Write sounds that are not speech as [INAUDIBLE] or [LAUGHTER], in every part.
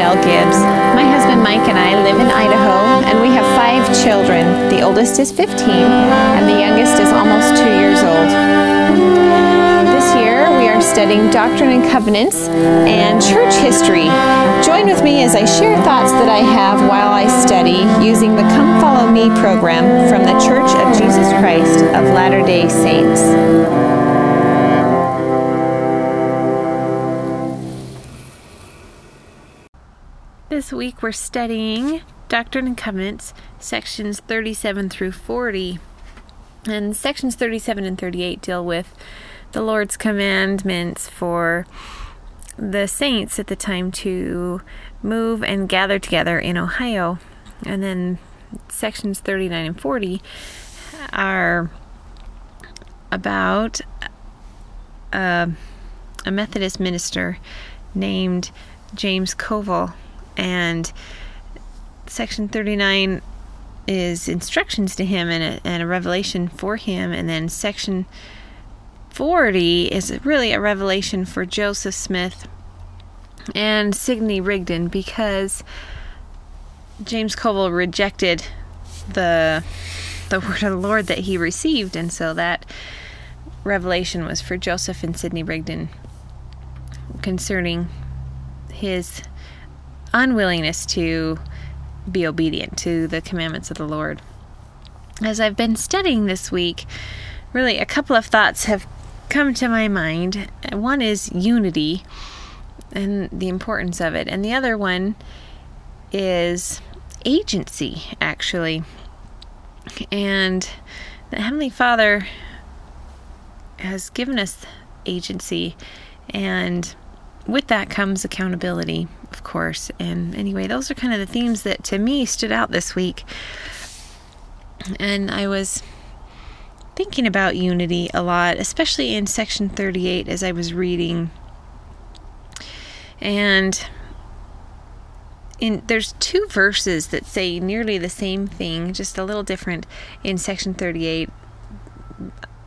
Michelle Gibbs. My husband Mike and I live in Idaho, and we have five children. The oldest is 15, and the youngest is almost two years old. This year, we are studying Doctrine and Covenants and church history. Join with me as I share thoughts that I have while I study using the Come Follow Me program from the Church of Jesus Christ of Latter day Saints. This week we're studying Doctrine and Covenants, sections 37 through 40. And sections 37 and 38 deal with the Lord's commandments for the saints at the time to move and gather together in Ohio. And then sections 39 and 40 are about a, a Methodist minister named James Covel and section 39 is instructions to him and a, and a revelation for him. And then section 40 is really a revelation for joseph smith and sidney rigdon because james covel rejected the the word of the lord that he received. And so that revelation was for joseph and sidney rigdon concerning his unwillingness to be obedient to the commandments of the Lord. As I've been studying this week, really a couple of thoughts have come to my mind. One is unity and the importance of it, and the other one is agency, actually. And the Heavenly Father has given us agency, and with that comes accountability of course. And anyway, those are kind of the themes that to me stood out this week. And I was thinking about unity a lot, especially in section 38 as I was reading. And in there's two verses that say nearly the same thing, just a little different in section 38.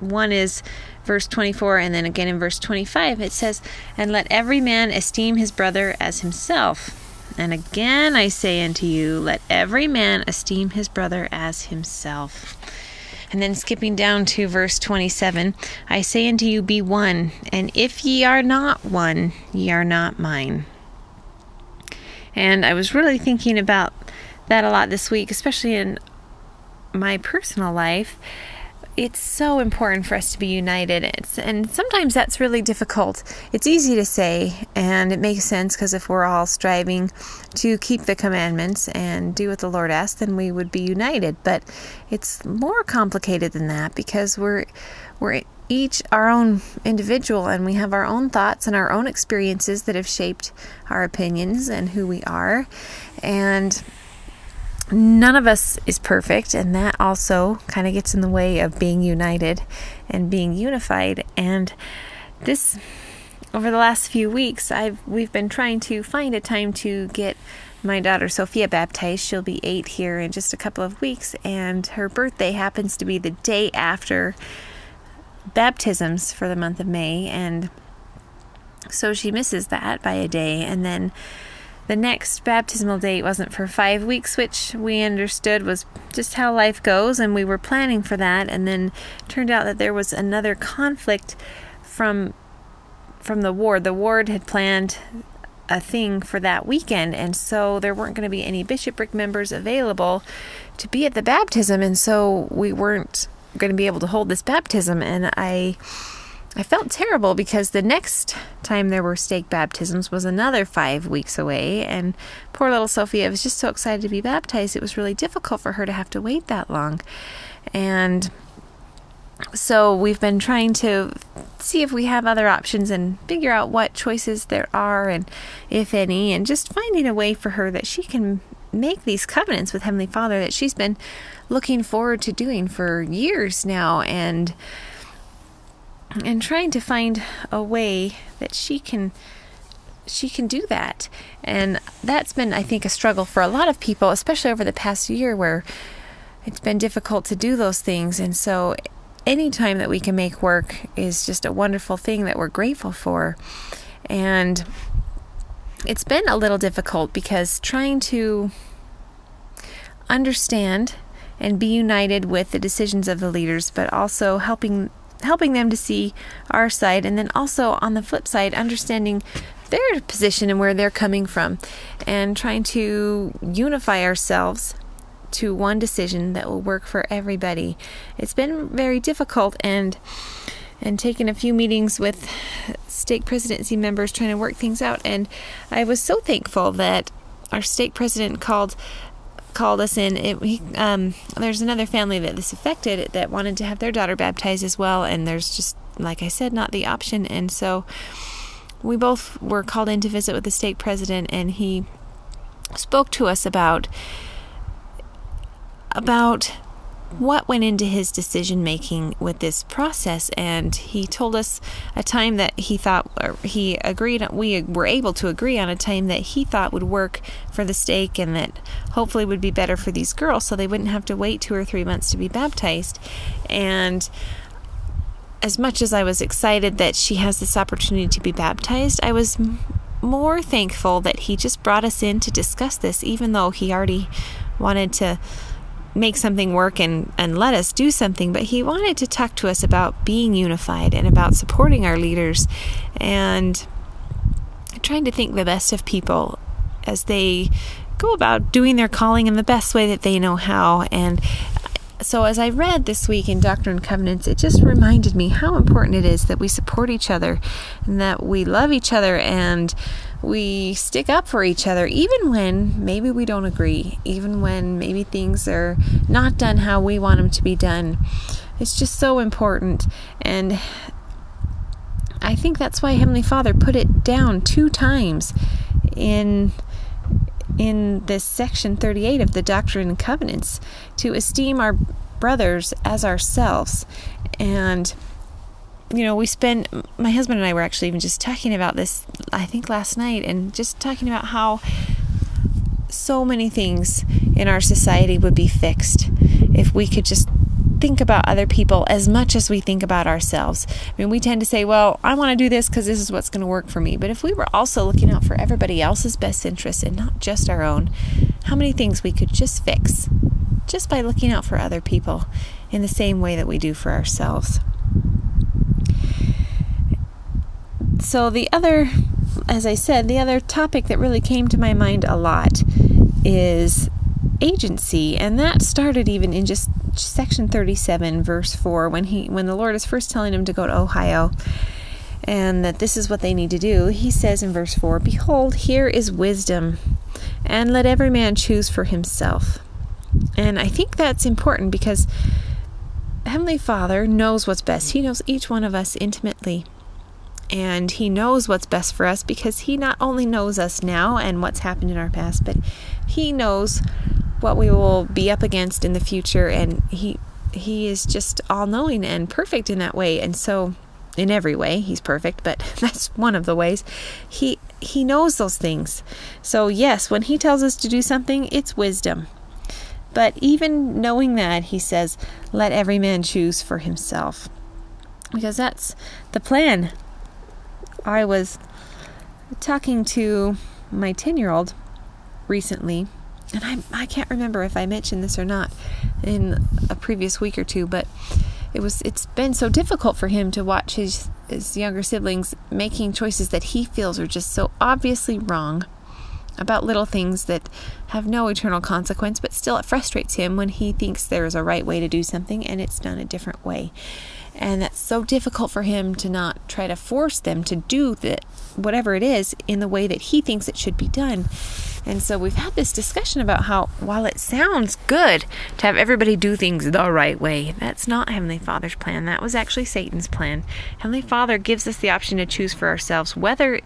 One is verse 24, and then again in verse 25, it says, And let every man esteem his brother as himself. And again I say unto you, let every man esteem his brother as himself. And then skipping down to verse 27, I say unto you, be one, and if ye are not one, ye are not mine. And I was really thinking about that a lot this week, especially in my personal life it's so important for us to be united. It's, and sometimes that's really difficult. It's easy to say, and it makes sense because if we're all striving to keep the commandments and do what the Lord asks, then we would be united. But it's more complicated than that because we're we're each our own individual and we have our own thoughts and our own experiences that have shaped our opinions and who we are. And none of us is perfect, and that also kind of gets in the way of being united and being unified. And this, over the last few weeks, I've we've been trying to find a time to get my daughter Sophia baptized. She'll be eight here in just a couple of weeks, and her birthday happens to be the day after baptisms for the month of May, and so she misses that by a day, and then the next baptismal date wasn't for five weeks, which we understood was just how life goes, and we were planning for that. And then turned out that there was another conflict from from the ward. The ward had planned a thing for that weekend, and so there weren't going to be any bishopric members available to be at the baptism, and so we weren't going to be able to hold this baptism. And I I felt terrible because the next time there were stake baptisms was another five weeks away, and poor little Sophia was just so excited to be baptized. It was really difficult for her to have to wait that long. And so we've been trying to see if we have other options and figure out what choices there are and if any, and just finding a way for her that she can make these covenants with Heavenly Father that she's been looking forward to doing for years now. And and trying to find a way that she can she can do that. And that's been I think a struggle for a lot of people, especially over the past year where it's been difficult to do those things. And so any time that we can make work is just a wonderful thing that we're grateful for. And it's been a little difficult because trying to understand and be united with the decisions of the leaders, but also helping helping them to see our side and then also on the flip side understanding their position and where they're coming from and trying to unify ourselves to one decision that will work for everybody. It's been very difficult and and taken a few meetings with stake presidency members trying to work things out and I was so thankful that our stake president called called us in. It, he, um, there's another family that this affected that wanted to have their daughter baptized as well, and there's just, like I said, not the option. And so we both were called in to visit with the stake president, and he spoke to us about about what went into his decision making with this process? And he told us a time that he thought he agreed we were able to agree on a time that he thought would work for the stake and that hopefully would be better for these girls so they wouldn't have to wait 2 or 3 months to be baptized. And as much as I was excited that she has this opportunity to be baptized I was more thankful that he just brought us in to discuss this even though he already wanted to make something work and, and let us do something, but he wanted to talk to us about being unified and about supporting our leaders and trying to think the best of people as they go about doing their calling in the best way that they know how. And so, as I read this week in Doctrine and Covenants, it just reminded me how important it is that we support each other and that we love each other and we stick up for each other, even when maybe we don't agree, even when maybe things are not done how we want them to be done. It's just so important. And I think that's why Heavenly Father put it down two times in in this section 38 of the Doctrine and Covenants to esteem our brothers as ourselves. And you know, we spend, my husband and I were actually even just talking about this, I think last night, and just talking about how so many things in our society would be fixed if we could just think about other people as much as we think about ourselves. I mean, we tend to say, well, I want to do this because this is what's going to work for me. But if we were also looking out for everybody else's best interests and not just our own, how many things we could just fix just by looking out for other people in the same way that we do for ourselves. So, the other, as I said, the other topic that really came to my mind a lot is agency and that started even in just section 37 verse 4 when he when the lord is first telling him to go to ohio and that this is what they need to do. He says in verse 4 behold here is wisdom and let every man choose for himself. And i think that's important because heavenly father knows what's best. He knows each one of us intimately and he knows what's best for us because he not only knows us now and what's happened in our past, but he knows what we will be up against in the future and he he is just all-knowing and perfect in that way. And so in every way, he's perfect, but [LAUGHS] that's one of the ways. He he knows those things. So yes, when he tells us to do something, it's wisdom. But even knowing that, he says, let every man choose for himself. Because that's the plan I was talking to my 10 year old recently, and I, I can't remember if I mentioned this or not in a previous week or two, but it was it's been so difficult for him to watch his his younger siblings making choices that he feels are just so obviously wrong about little things that have no eternal consequence, but still it frustrates him when he thinks there is a right way to do something and it's done a different way. And that's so difficult for him to not try to force them to do that whatever it is in the way that he thinks it should be done. And so we've had this discussion about how while it sounds good to have everybody do things the right way, that's not Heavenly Father's plan. That was actually Satan's plan. Heavenly Father gives us the option to choose for ourselves whether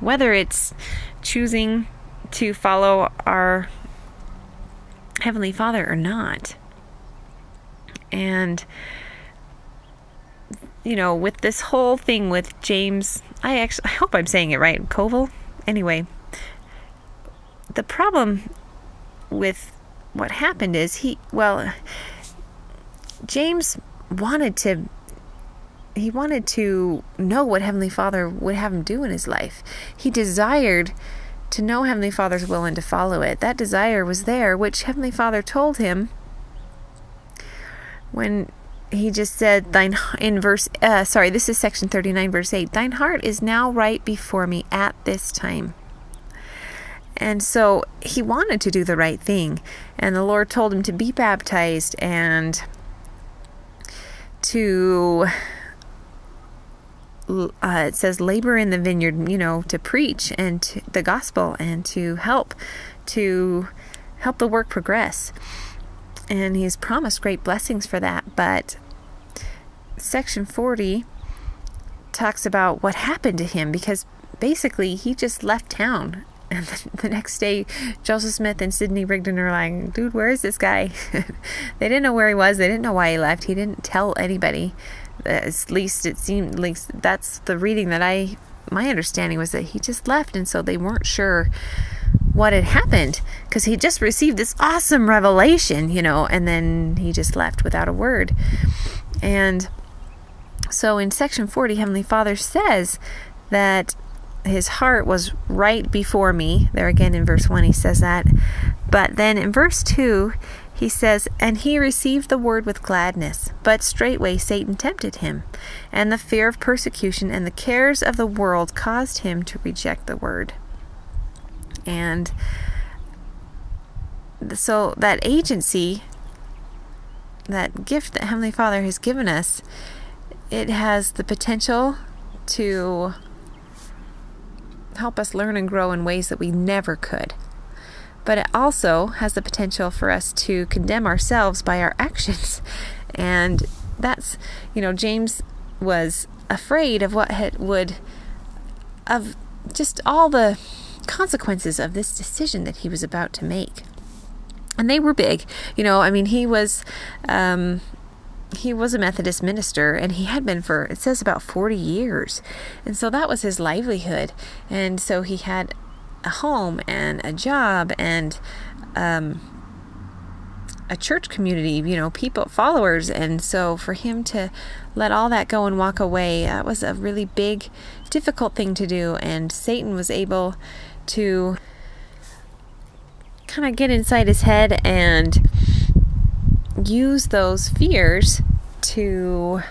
whether it's choosing to follow our Heavenly Father or not. And you know, with this whole thing with James, I actually I hope I'm saying it right, Koval. Anyway, the problem with what happened is he well James wanted to he wanted to know what heavenly father would have him do in his life. He desired to know Heavenly Father's will and to follow it. That desire was there, which Heavenly Father told him when he just said thine in verse uh, sorry this is section 39 verse 8 thine heart is now right before me at this time and so he wanted to do the right thing. And the lord told him to be baptized and to uh, it says labor in the vineyard you know to preach and to the gospel and to help to help the work progress. And he's promised great blessings for that. But section 40 talks about what happened to him because basically he just left town and the, next day joseph smith and sidney rigdon are like dude where is this guy? [LAUGHS] They didn't know where he was. They didn't know why he left. He didn't tell anybody. At least it seemed like that's the reading that I my understanding was that he just left and so they weren't sure what had happened because he just received this awesome revelation, you know, and then he just left without a word. And so in section 40 Heavenly Father says that his heart was right before me. There again in verse 1 he says that. But then in verse 2 he says, And he received the word with gladness, but straightway Satan tempted him, and the fear of persecution and the cares of the world caused him to reject the word. And so that agency, that gift that Heavenly Father has given us, it has the potential to help us learn and grow in ways that we never could but it also has the potential for us to condemn ourselves by our actions. [LAUGHS] And that's, you know, James was afraid of what had, would, of just all the consequences of this decision that he was about to make. And they were big. You know, I mean, he was. Um, he was a Methodist minister and he had been for it says about 40 years. And so that was his livelihood. And so he had a home and a job and um, a church community, you know, people, followers. And so for him to let all that go and walk away, that was a really big, difficult thing to do. And Satan was able to kind of get inside his head and use those fears to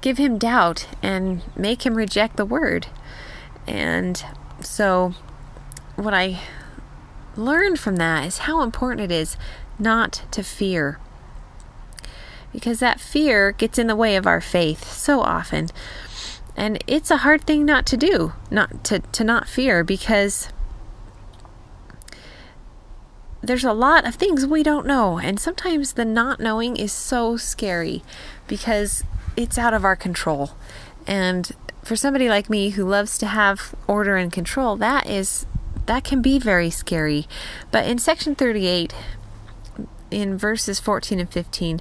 give him doubt and make him reject the word. And so, what I learned from that is how important it is not to fear. Because that fear gets in the way of our faith so often. And it's a hard thing not to do, not to, to not fear, because there's a lot of things we don't know. And sometimes the not knowing is so scary because it's out of our control. And for somebody like me who loves to have order and control, that is that can be very scary. But in section 38 in verses 14 and 15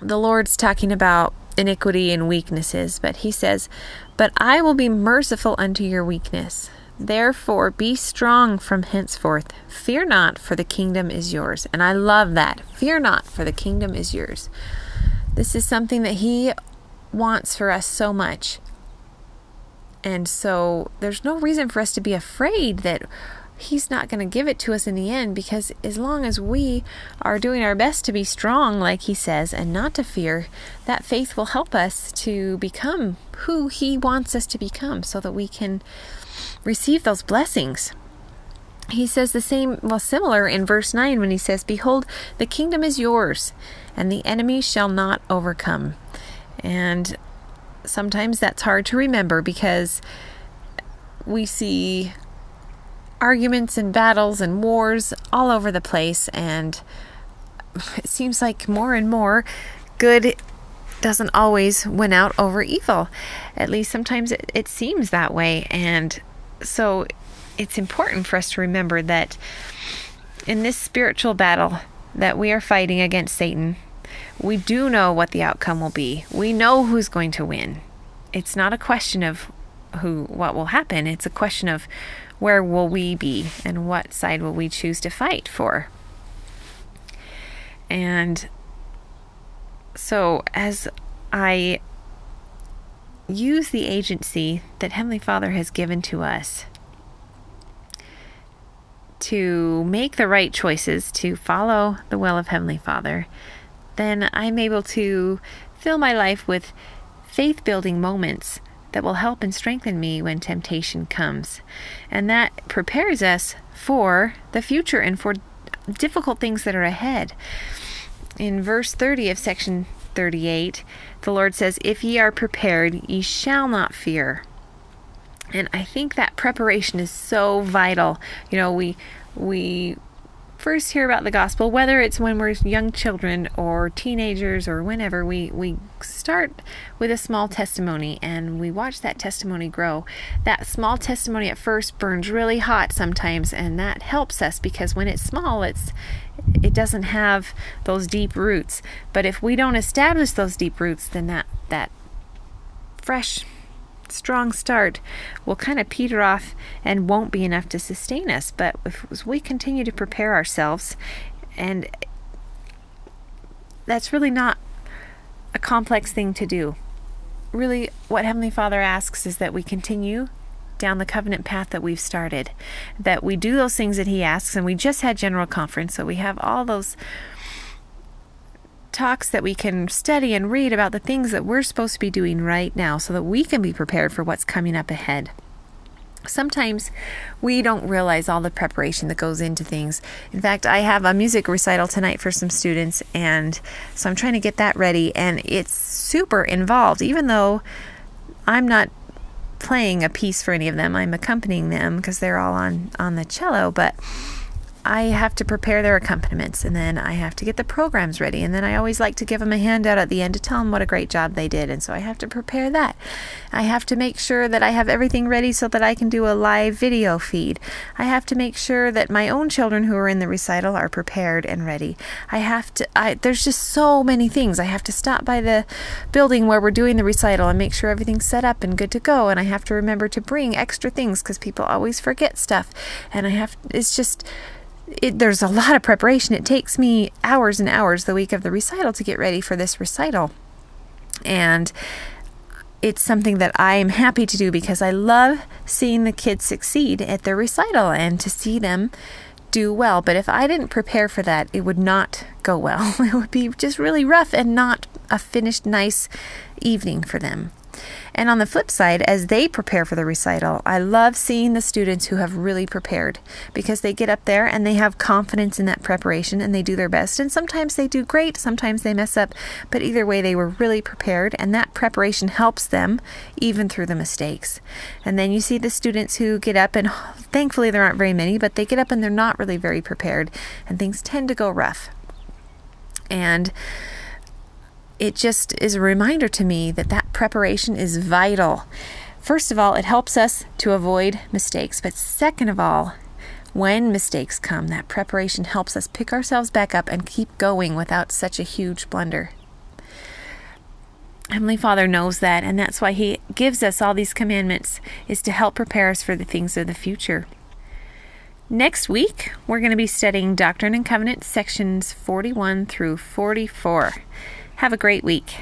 the Lord's talking about iniquity and weaknesses, but he says, "But I will be merciful unto your weakness." Therefore, be strong from henceforth. Fear not, for the kingdom is yours. And I love that. Fear not, for the kingdom is yours. This is something that He wants for us so much. And so there's no reason for us to be afraid that He's not going to give it to us in the end because as long as we are doing our best to be strong, like He says, and not to fear, that faith will help us to become who He wants us to become so that we can receive those blessings. He says the same, well, similar in verse 9 when he says, Behold, the kingdom is yours, and the enemy shall not overcome. And sometimes that's hard to remember because we see arguments and battles and wars all over the place, and it seems like more and more good doesn't always win out over evil. At least sometimes it, it seems that way. And so it's important for us to remember that in this spiritual battle that we are fighting against Satan, we do know what the outcome will be. We know who's going to win. It's not a question of who what will happen. It's a question of where will we be and what side will we choose to fight for. And so as I use the agency that Heavenly Father has given to us to make the right choices, to follow the will of Heavenly Father, then I'm able to fill my life with faith building moments that will help and strengthen me when temptation comes. And that prepares us for the future and for difficult things that are ahead. In verse 30 of section 38, the Lord says, If ye are prepared, ye shall not fear. And I think that preparation is so vital. You know, we we first hear about the gospel, whether it's when we're young children or teenagers or whenever, we, we start with a small testimony and we watch that testimony grow. That small testimony at first burns really hot sometimes, and that helps us because when it's small, it's it doesn't have those deep roots. But if we don't establish those deep roots, then that that fresh strong start will kind of peter off and won't be enough to sustain us. But if we continue to prepare ourselves, and that's really not a complex thing to do. Really, what Heavenly Father asks is that we continue down the covenant path that we've started, that we do those things that He asks, and we just had General Conference, so we have all those talks that we can study and read about the things that we're supposed to be doing right now so that we can be prepared for what's coming up ahead. Sometimes we don't realize all the preparation that goes into things. In fact, I have a music recital tonight for some students, and so I'm trying to get that ready, and it's super involved, even though I'm not playing a piece for any of them. I'm accompanying them because they're all on on the cello, but I have to prepare their accompaniments and then I have to get the programs ready. And then I always like to give them a handout at the end to tell them what a great job they did. And so I have to prepare that. I have to make sure that I have everything ready so that I can do a live video feed. I have to make sure that my own children who are in the recital are prepared and ready. I have to, I, there's just so many things. I have to stop by the building where we're doing the recital and make sure everything's set up and good to go. And I have to remember to bring extra things because people always forget stuff. And I have, it's just, it, there's a lot of preparation. It takes me hours and hours the week of the recital to get ready for this recital. And it's something that I am happy to do because I love seeing the kids succeed at their recital and to see them do well. But if I didn't prepare for that, it would not go well. [LAUGHS] It would be just really rough and not a finished, nice evening for them. And on the flip side, as they prepare for the recital, I love seeing the students who have really prepared because they get up there and they have confidence in that preparation and they do their best. And sometimes they do great, sometimes they mess up, but either way, they were really prepared, and that preparation helps them even through the mistakes. And then you see the students who get up, and thankfully, there aren't very many, but they get up and they're not really very prepared, and things tend to go rough. And it just is a reminder to me that that preparation is vital. First of all, it helps us to avoid mistakes. But second of all, when mistakes come, that preparation helps us pick ourselves back up and keep going without such a huge blunder. Heavenly Father knows that, and that's why He gives us all these commandments, is to help prepare us for the things of the future. Next week, we're going to be studying Doctrine and Covenants sections 41 through 44. Have a great week.